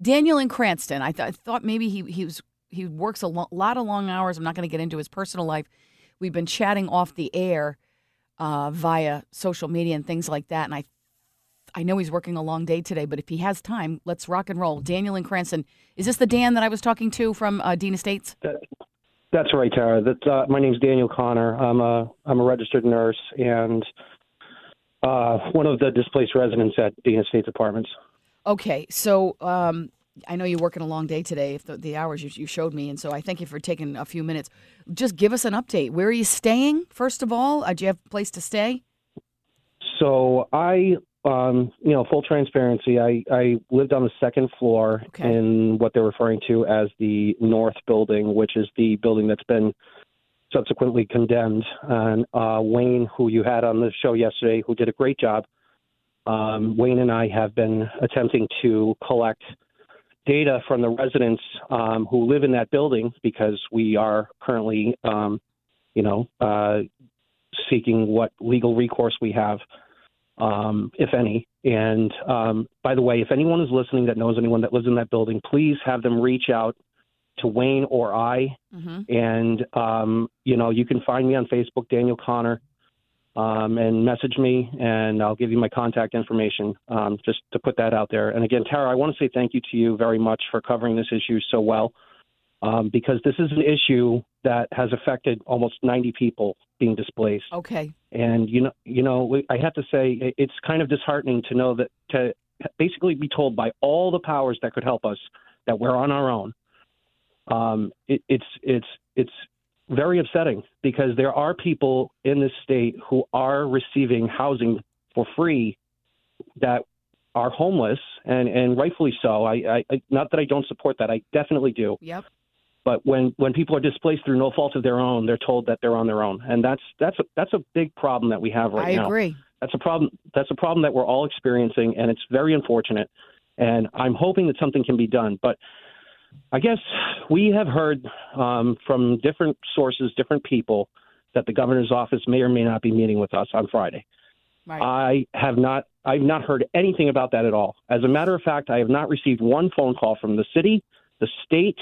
Daniel in Cranston. I, th- I thought maybe he he was he works a lo- lot of long hours. I'm not going to get into his personal life. We've been chatting off the air uh, via social media and things like that, and I I know he's working a long day today, but if he has time, let's rock and roll. Daniel in Cranston. Is this the Dan that I was talking to from uh, Dean Estates? That, that's right, Tara. That uh, my name's Daniel Connor. I'm a I'm a registered nurse and uh, one of the displaced residents at Dean Estates Apartments. Okay, so um, I know you're working a long day today. If the, the hours you, you showed me, and so I thank you for taking a few minutes. Just give us an update. Where are you staying? First of all, uh, do you have a place to stay? So I, um, you know, full transparency. I I lived on the second floor Okay. in what they're referring to as the North Building, which is the building that's been subsequently condemned. And uh, Wayne, who you had on the show yesterday, who did a great job. Um, Wayne and I have been attempting to collect data from the residents um, who live in that building because we are currently, um, you know, uh, seeking what legal recourse we have, um, if any. And um, by the way, if anyone is listening that knows anyone that lives in that building, please have them reach out to Wayne or I. Mm-hmm. And, um, you know, you can find me on Facebook, Daniel Connor, um, and message me, and I'll give you my contact information um, just to put that out there. And again, Tara, I want to say thank you to you very much for covering this issue so well um, because this is an issue that has affected almost 90 people being displaced. Okay. And you know, you know, I have to say it's kind of disheartening to know that to basically be told by all the powers that could help us that we're on our own. Um, it, it's it's it's very upsetting because there are people in this state who are receiving housing for free that are homeless and and rightfully so. I, I not that I don't support that. I definitely do. Yep. But when when people are displaced through no fault of their own, they're told that they're on their own, and that's that's a that's a big problem that we have right I now. I agree. That's a problem. That's a problem that we're all experiencing, and it's very unfortunate. And I'm hoping that something can be done. But I guess we have heard um, from different sources, different people, that the governor's office may or may not be meeting with us on Friday. Right. I have not. I've not heard anything about that at all. As a matter of fact, I have not received one phone call from the city, the state,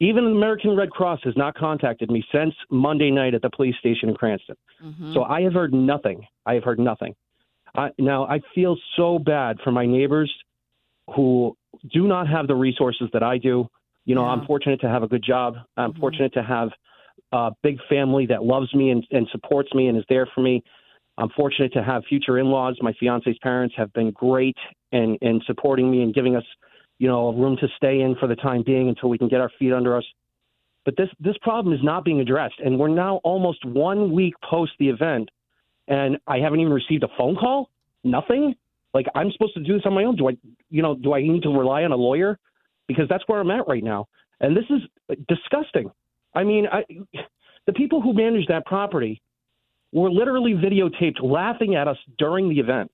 even the American Red Cross has not contacted me since Monday night at the police station in Cranston. Mhm. So I have heard nothing. I have heard nothing. I, now I feel so bad for my neighbors who do not have the resources that I do. You know, Yeah. I'm fortunate to have a good job. I'm Mhm. fortunate to have a big family that loves me and, and supports me and is there for me. I'm fortunate to have future in-laws. My fiance's parents have been great in, in supporting me and giving us, you know, a room to stay in for the time being until we can get our feet under us. But this this problem is not being addressed, and we're now almost one week post the event, and I haven't even received a phone call. Nothing. Like I'm supposed to do this on my own. Do I, you know, do I need to rely on a lawyer? Because that's where I'm at right now, and this is disgusting. I mean, I, the people who manage that property were literally videotaped laughing at us during the event.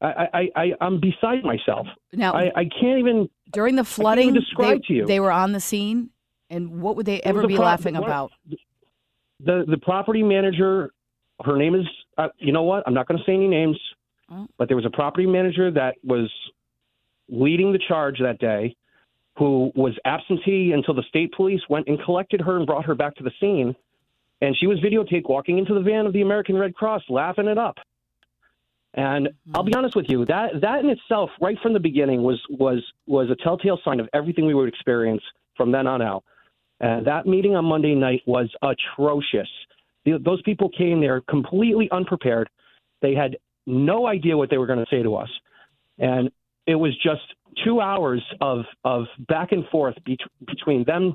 I, I, I I'm beside myself. now, I, I can't even. during the flooding, describe they, to you. they were on the scene, and what would they ever be pro- laughing about? the the property manager her name is uh, you know what i'm not going to say any names Oh. but there was a property manager that was leading the charge that day who was absentee until the state police went and collected her and brought her back to the scene and she was videotaped walking into the van of the american red cross laughing it up and i'll be honest with you that that in itself right from the beginning was was was a telltale sign of everything we would experience from then on out and that meeting on Monday night was atrocious. The- Those people came there completely unprepared. They had no idea what they were going to say to us. And it was just two hours of, of back and forth bet- between them.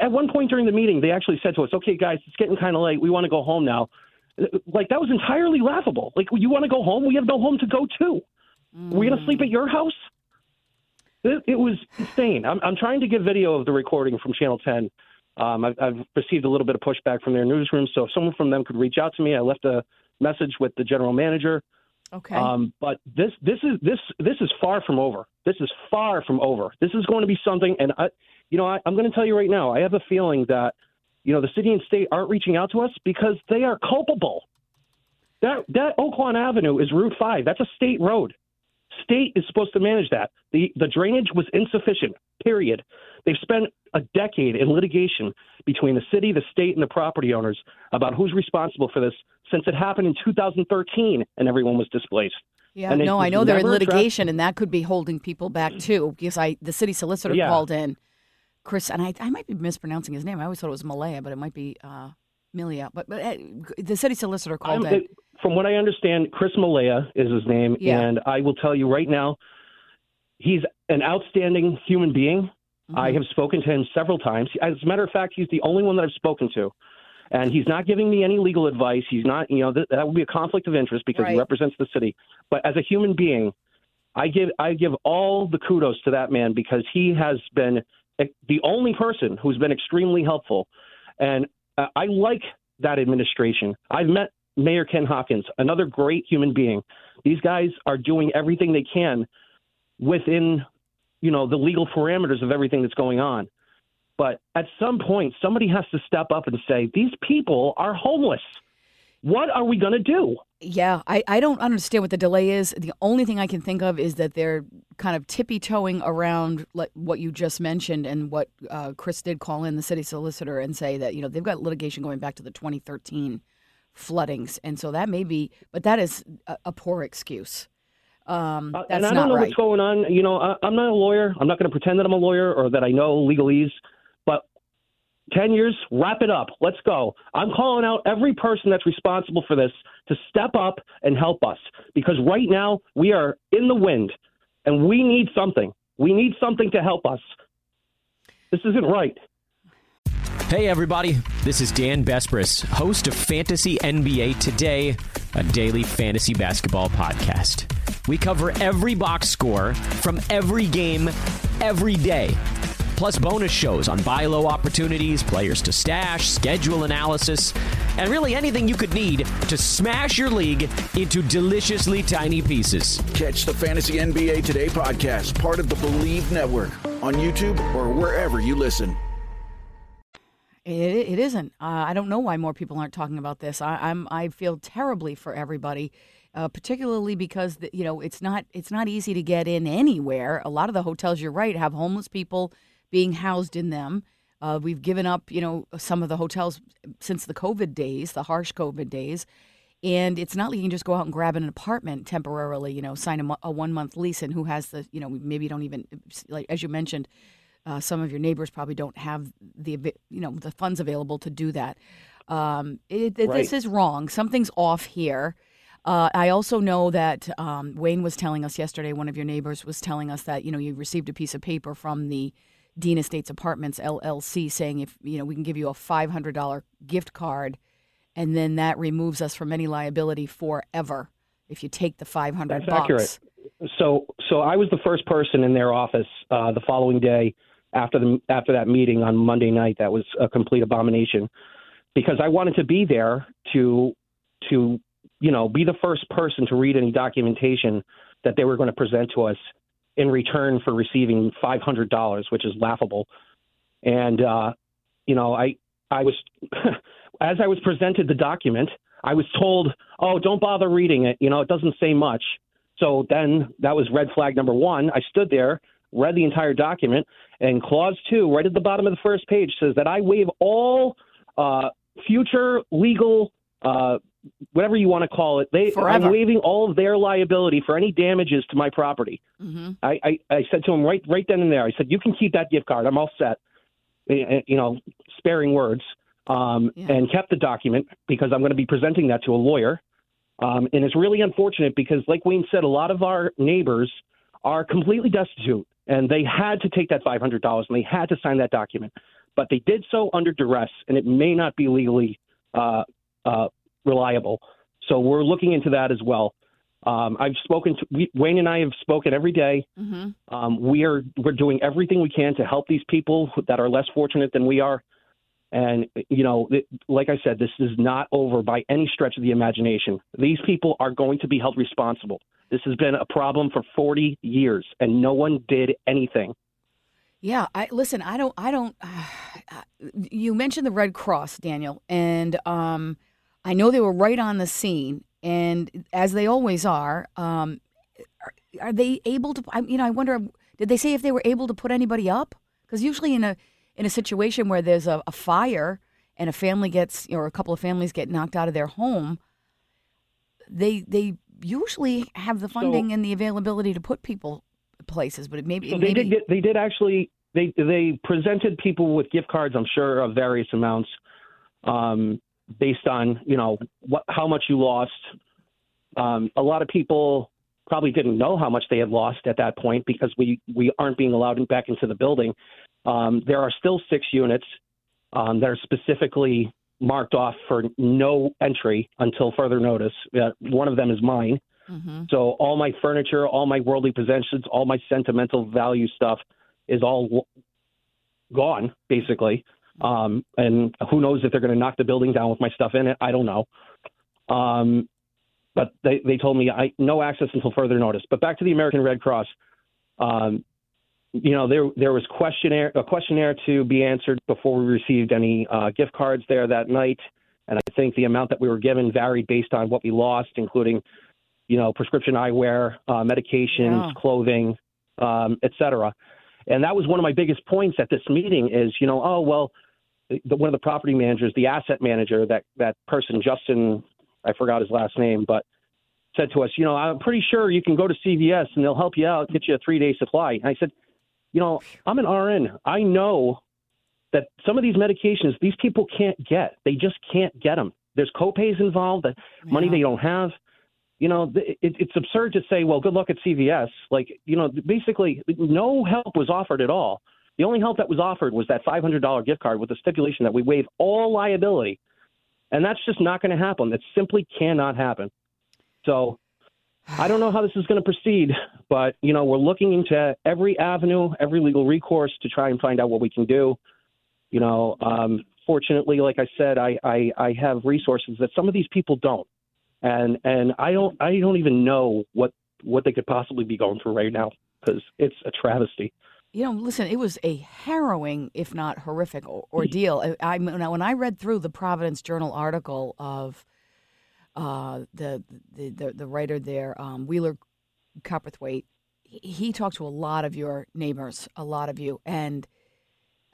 At one point during the meeting, they actually said to us, okay, guys, it's getting kind of late. We want to go home now. Like, that was entirely laughable. Like, you want to go home? We have no home to go to. We're going to sleep at your house? It, it was insane. I'm, I'm trying to get video of the recording from Channel 10. Um, I've, I've received a little bit of pushback from their newsroom, so if someone from them could reach out to me, I left a message with the general manager. Okay. Um, but this this is this this is far from over. This is far from over. This is going to be something, and I, you know, I, I'm going to tell you right now. I have a feeling that, you know, the city and state aren't reaching out to us because they are culpable. That that Oaklawn Avenue is Route Five. That's a state road. State is supposed to manage that. The the drainage was insufficient. Period. They've spent a decade in litigation between the city, the state, and the property owners about who's responsible for this since it happened in 2013 and everyone was displaced. Yeah, and no, I know they're in litigation, and that could be holding people back too. Because I, the city solicitor Yeah. called in, Chris, and I, I might be mispronouncing his name. I always thought it was Malaya, but it might be uh, Milia. But but uh, the city solicitor called I'm- in. it- from what I understand, Chris Malaya is his name, Yeah. and I will tell you right now, he's an outstanding human being. Mm-hmm. I have spoken to him several times. As a matter of fact, he's the only one that I've spoken to. And he's not giving me any legal advice. He's not, you know, th- that would be a conflict of interest because Right. he represents the city. But as a human being, I give I give all the kudos to that man because he has been the only person who's been extremely helpful. And uh, I like that administration. I've met Mayor Ken Hopkins, another great human being. These guys are doing everything they can within, you know, the legal parameters of everything that's going on. But at some point, somebody has to step up and say, these people are homeless. What are we going to do? Yeah, I, I don't understand what the delay is. The only thing I can think of is that they're kind of tippy toeing around like what you just mentioned and what uh, Chris did call in the city solicitor and say that you know they've got litigation going back to the 2013 floodings, and so that may be, but that is a, a poor excuse. Um, Uh, and I don't know right. what's going on. You know, I, I'm not a lawyer. I'm not going to pretend that I'm a lawyer or that I know legalese. But 10 years, wrap it up. Let's go. I'm calling out every person that's responsible for this to step up and help us because right now we are in the wind and we need something. We need something to help us. This isn't right. Hey, everybody. This is Dan Besbris, host of Fantasy NBA Today, a daily fantasy basketball podcast. We cover every box score from every game, every day. Plus, bonus shows on buy low opportunities, players to stash, schedule analysis, and really anything you could need to smash your league into deliciously tiny pieces. Catch the Fantasy NBA Today podcast, part of the Believe Network, on YouTube or wherever you listen. It, it isn't. Uh, I don't know why more people aren't talking about this. I, I'm I feel terribly for everybody, uh, particularly because the, you know it's not it's not easy to get in anywhere. A lot of the hotels, you're right, have homeless people being housed in them. Uh, we've given up, you know, some of the hotels since the COVID days, the harsh COVID days, and it's not like you can just go out and grab an apartment temporarily. You know, sign a, a one month lease, and who has the, you know, maybe you don't even like as you mentioned uh, some of your neighbors probably don't have the you know the funds available to do that. Um, it, it- This is wrong. Something's off here. Uh, I also know that um, Wayne was telling us yesterday. One of your neighbors was telling us that you know you received a piece of paper from the Dean Estates Apartments LLC saying if you know we can give you a five hundred dollar gift card, and then that removes us from any liability forever if you take the five hundred That's bucks. accurate. So, so I was the first person in their office uh, the following day after the after that meeting on Monday night. That was a complete abomination because I wanted to be there to to you know be the first person to read any documentation that they were going to present to us in return for receiving five hundred dollars, which is laughable. And uh, you know, I I was as I was presented the document, I was told, "Oh, don't bother reading it. You know, it doesn't say much." So then that was red flag number one. I stood there, read the entire document, and clause two, right at the bottom of the first page, says that I waive all uh, future legal, uh, whatever you want to call it. They, Forever. I'm waiving all of their liability for any damages to my property. hmm I, I, I said to him right right then and there. I said, "You can keep that gift card. I'm all set." Eh, eh, You know, sparing words, um, Yeah. and kept the document because I'm going to be presenting that to a lawyer. Um, and it's really unfortunate because, like Wayne said, a lot of our neighbors are completely destitute, and they had to take that five hundred dollars and they had to sign that document, but they did so under duress, and it may not be legally uh, uh, reliable. So we're looking into that as well. Um, I've spoken to we, Wayne and I have spoken every day. Mm-hmm. Um, we are we're doing everything we can to help these people that are less fortunate than we are. And you know, it, like I said, this is not over by any stretch of the imagination. These people are going to be held responsible. This has been a problem for 40 years, and no one did anything. Yeah, I listen. I don't. I don't. Uh, you mentioned the Red Cross, Daniel, and um, I know they were right on the scene, and as they always are. Um, are, are they able to? I, you know, I wonder. Did they say if they were able to put anybody up? Because usually in a in a situation where there's a, a fire and a family gets, you know, or a couple of families get knocked out of their home, they they usually have the funding So- and the availability to put people places. But it maybe So they maybe did get they did actually they they presented people with gift cards. I'm sure of various amounts, um, based on you know what how much you lost. Um, a lot of people probably didn't know how much they had lost at that point because we we aren't being allowed back into the building. Um, there are still six units um, that are specifically marked off for no entry until further notice. Uh, one of them is mine. Mhm. So all my furniture, all my worldly possessions, all my sentimental value stuff is all w- gone, basically. Um, and who knows if they're going to knock the building down with my stuff in it? I don't know. Um, but they, they told me I no access until further notice. But back to the American Red Cross. Um, you know, there there was questionnaire a questionnaire to be answered before we received any uh, gift cards there that night, and I think the amount that we were given varied based on what we lost, including you know, prescription eyewear, uh, medications, clothing, um, et cetera. And that was one of my biggest points at this meeting is, you know, oh, well, the, one of the property managers, the asset manager, that, that person, Justin, I forgot his last name, but said to us, you know, I'm pretty sure you can go to CVS and they'll help you out, get you a three day supply. And I said, you know, I'm an RN. I know that some of these medications, these people can't get. They just can't get them. There's copays involved, that money they don't have you know, it, it's absurd to say, well, good luck at CVS. Like, you know, basically, no help was offered at all. The only help that was offered was that $500 gift card with the stipulation that we waive all liability. And that's just not going to happen. That simply cannot happen. So I don't know how this is going to proceed, but, you know, we're looking into every avenue, every legal recourse to try and find out what we can do. You know, um, fortunately, like I said, I, I, I have resources that some of these people don't and and I don't I don't even know what what they could possibly be going through right now because it's a travesty. You know, listen, it was a harrowing, if not horrific, ordeal. I, I when I- when I read through the Providence Journal article of uh, the, the the the writer there, um, Wheeler Cowperthwaite, he, he talked to a lot of your neighbors, a lot of you, and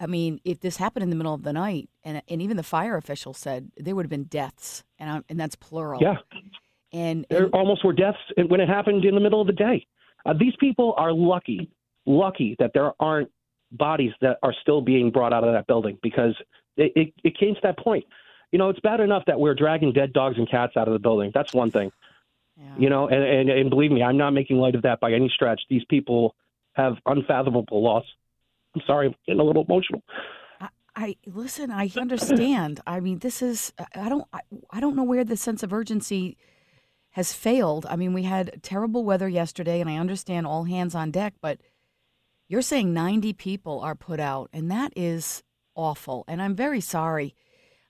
I mean, if this happened in the middle of the night, and and even the fire official said there would have been deaths, and I, and that's plural. Yeah, and, there and almost were deaths when it happened in the middle of the day. Uh, these people are lucky, lucky that there aren't bodies that are still being brought out of that building because it, it, it came to that point. You know, it's bad enough that we're dragging dead dogs and cats out of the building. That's one thing. yeah. You know, and, and, and believe me, I'm not making light of that by any stretch. These people have unfathomable loss. I'm sorry, I'm getting a little emotional. I, I listen. I understand. I mean, this is. I don't. I, I don't know where the sense of urgency has failed. I mean, we had terrible weather yesterday, and I understand all hands on deck. But you're saying 90 people are put out, and that is awful. And I'm very sorry.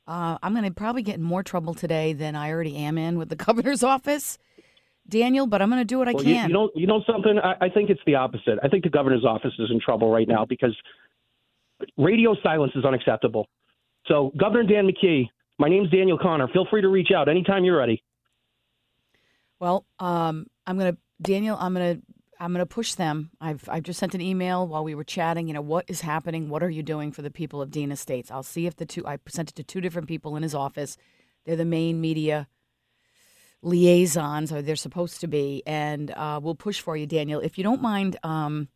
Uh, I'm going to probably get in more trouble today than I already am in with the governor's office, Daniel. But I'm going to do what I Well, you, can. you know, you know something. I, I think it's the opposite. I think the governor's office is in trouble right now because radio silence is unacceptable. So, Governor Dan McKee, my name's Daniel Connor. Feel free to reach out anytime you're ready. Well, um, I'm gonna Daniel. I'm gonna I'm gonna push them. I've I've just sent an email while we were chatting. You know what is happening? What are you doing for the people of Dean Estates? I'll see if the two I sent it to two different people in his office. They're the main media liaisons, or they're supposed to be, and uh, we'll push for you, Daniel. If you don't mind. Um,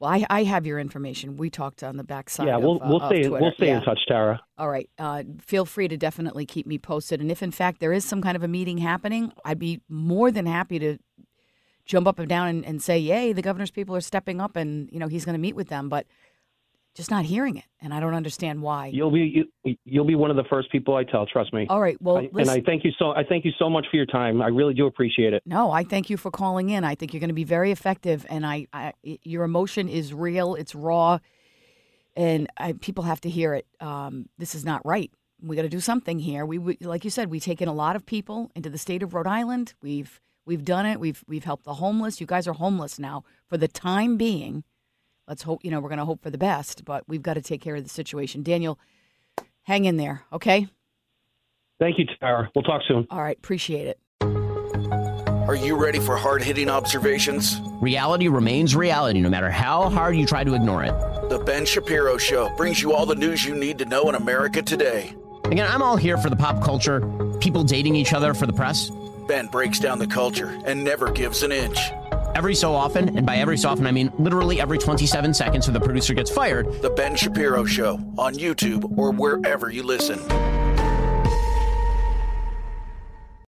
well, I, I have your information. We talked on the backside. yeah, we'll uh, we'll stay we'll stay Yeah. in touch, Tara. All right. Uh, feel free to definitely keep me posted. And if, in fact, there is some kind of a meeting happening, I'd be more than happy to jump up and down and, and say, yay, the governor's people are stepping up and, you know, he's going to meet with them. But just not hearing it, and I don't understand why. You'll be you, you'll be one of the first people I tell. Trust me. All right. Well, I, and I thank you so I thank you so much for your time. I really do appreciate it. No, I thank you for calling in. I think you're going to be very effective, and I, I your emotion is real. It's raw, and I, people have to hear it. Um, this is not right. We got to do something here. We, we, like you said, we've taken a lot of people into the state of Rhode Island. We've we've done it. We've we've helped the homeless. You guys are homeless now for the time being let's hope, you know, we're going to hope for the best, but we've got to take care of the situation. Daniel, hang in there, okay? Thank you, Tara. We'll talk soon. All right, appreciate it. Are you ready for hard hitting observations? Reality remains reality no matter how hard you try to ignore it. The Ben Shapiro Show brings you all the news you need to know in America today. Again, I'm all here for the pop culture, people dating each other for the press. Ben breaks down the culture and never gives an inch every so often, and by every so often I mean literally every 27 seconds, so the producer gets fired. The Ben Shapiro Show on YouTube or wherever you listen.